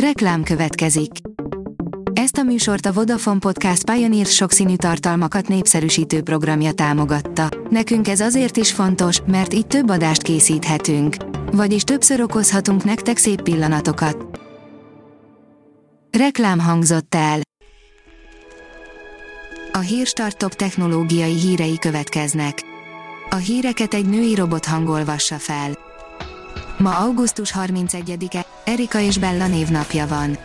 Reklám következik. Ezt a műsort a Vodafone Podcast Pioneer sokszínű tartalmakat népszerűsítő programja támogatta. Nekünk ez azért is fontos, mert így több adást készíthetünk. Vagyis többször okozhatunk nektek szép pillanatokat. Reklám hangzott el. A Hírstart technológiai hírei következnek. A híreket egy női robot hangolvassa fel. Ma augusztus 31-e, Erika és Bella névnapja van.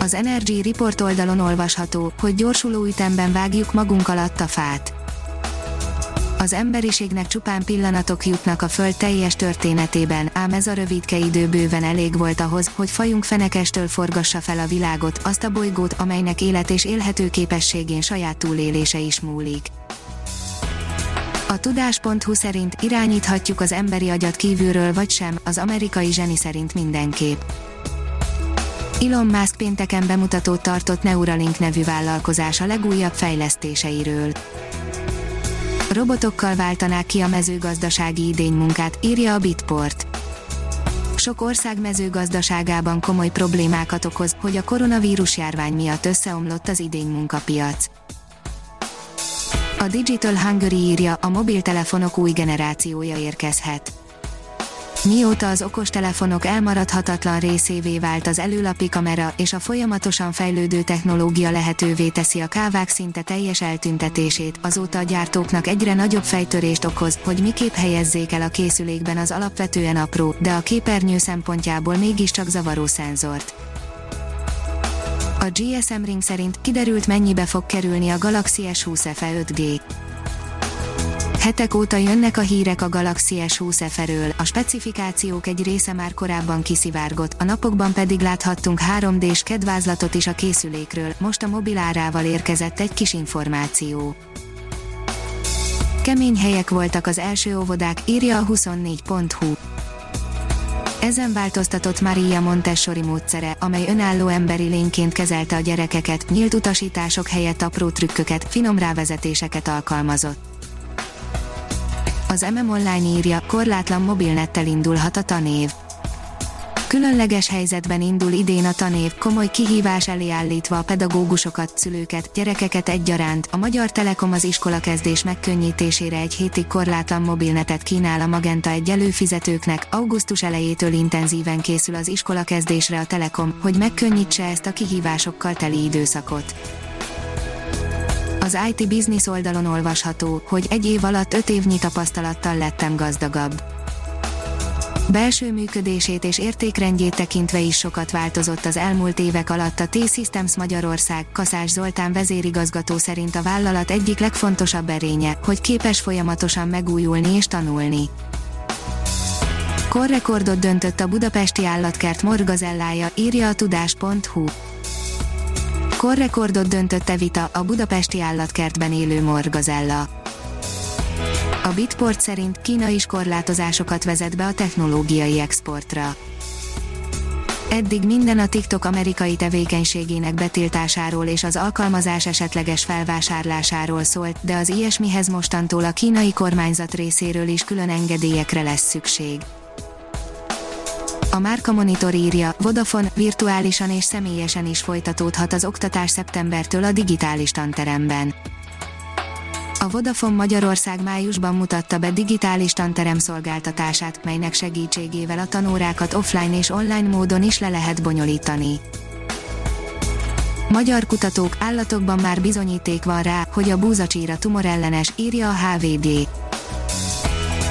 Az Energy Report oldalon olvasható, hogy gyorsuló ütemben vágjuk magunk alatt a fát. Az emberiségnek csupán pillanatok jutnak a Föld teljes történetében, ám ez a rövidke idő bőven elég volt ahhoz, hogy fajunk fenekestől forgassa fel a világot, azt a bolygót, amelynek élet és élhető képességén saját túlélése is múlik. A tudás.hu szerint irányíthatjuk az emberi agyat kívülről vagy sem, az amerikai zseni szerint mindenképp. Elon Musk pénteken bemutatót tartott Neuralink nevű vállalkozás a legújabb fejlesztéseiről. Robotokkal váltanák ki a mezőgazdasági idénymunkát, írja a Bitport. Sok ország mezőgazdaságában komoly problémákat okoz, hogy a koronavírus járvány miatt összeomlott az idénymunkapiac. A Digital Hungary írja, a mobiltelefonok új generációja érkezhet. Mióta az okostelefonok elmaradhatatlan részévé vált az előlapi kamera és a folyamatosan fejlődő technológia lehetővé teszi a kávák szinte teljes eltüntetését, azóta a gyártóknak egyre nagyobb fejtörést okoz, hogy miképp helyezzék el a készülékben az alapvetően apró, de a képernyő szempontjából mégiscsak zavaró szenzort. A GSM Ring szerint kiderült mennyibe fog kerülni a Galaxy S20 FE 5G. Hetek óta jönnek a hírek a Galaxy S20 FE-ről, a specifikációk egy része már korábban kiszivárgott, a napokban pedig láthattunk 3D-s kedvázlatot is a készülékről, most a mobil árával érkezett egy kis információ. Kemény helyek voltak az első óvodák, írja a 24.hu. Ezen változtatott Maria Montessori módszere, amely önálló emberi lényként kezelte a gyerekeket, nyílt utasítások helyett apró trükköket, finom rávezetéseket alkalmazott. Az MM Online írja, korlátlan mobilnettel indulhat a tanév. Különleges helyzetben indul idén a tanév, komoly kihívás elé állítva a pedagógusokat, szülőket, gyerekeket egyaránt. A Magyar Telekom az iskolakezdés megkönnyítésére egy hétig korlátlan mobilnetet kínál a Magenta egy előfizetőknek. Augusztus elejétől intenzíven készül az iskolakezdésre a Telekom, hogy megkönnyítse ezt a kihívásokkal teli időszakot. Az IT Business oldalon olvasható, hogy egy év alatt öt évnyi tapasztalattal lettem gazdagabb. Belső működését és értékrendjét tekintve is sokat változott az elmúlt évek alatt a T-Systems Magyarország, Kaszás Zoltán vezérigazgató szerint a vállalat egyik legfontosabb erénye, hogy képes folyamatosan megújulni és tanulni. Korrekordot döntött a budapesti állatkert morgazellája, írja a tudás.hu. Korrekordot döntött Evita, a budapesti állatkertben élő morgazella. A Bitport szerint Kína is korlátozásokat vezet be a technológiai exportra. Eddig minden a TikTok amerikai tevékenységének betiltásáról és az alkalmazás esetleges felvásárlásáról szólt, de az ilyesmihez mostantól a kínai kormányzat részéről is külön engedélyekre lesz szükség. A Márka Monitor írja, Vodafone virtuálisan és személyesen is folytatódhat az oktatás szeptembertől a digitális tanteremben. A Vodafone Magyarország májusban mutatta be digitális tanterem szolgáltatását, melynek segítségével a tanórákat offline és online módon is le lehet bonyolítani. Magyar kutatók állatokban már bizonyíték van rá, hogy a búzacsíra tumorellenes, írja a HVD.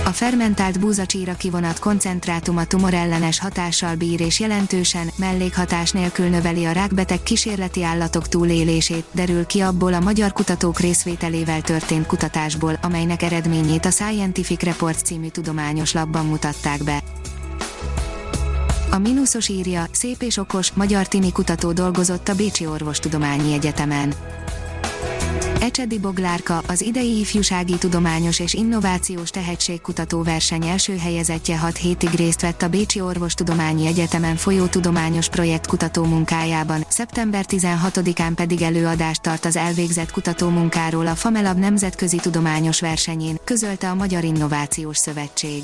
A fermentált búzacsíra kivonat koncentrátuma tumorellenes hatással bír és jelentősen, mellékhatás nélkül növeli a rákbeteg kísérleti állatok túlélését, derül ki abból a magyar kutatók részvételével történt kutatásból, amelynek eredményét a Scientific Reports című tudományos labban mutatták be. A mínuszos írja, szép és okos, magyar tini kutató dolgozott a Bécsi Orvostudományi Egyetemen. Ecsedi Boglárka, az idei ifjúsági tudományos és innovációs tehetségkutató verseny első helyezettje 6 hétig részt vett a Bécsi Orvostudományi Egyetemen folyó tudományos projekt kutató munkájában, szeptember 16-án pedig előadást tart az elvégzett kutató munkáról a Famelab nemzetközi tudományos versenyén, közölte a Magyar Innovációs Szövetség.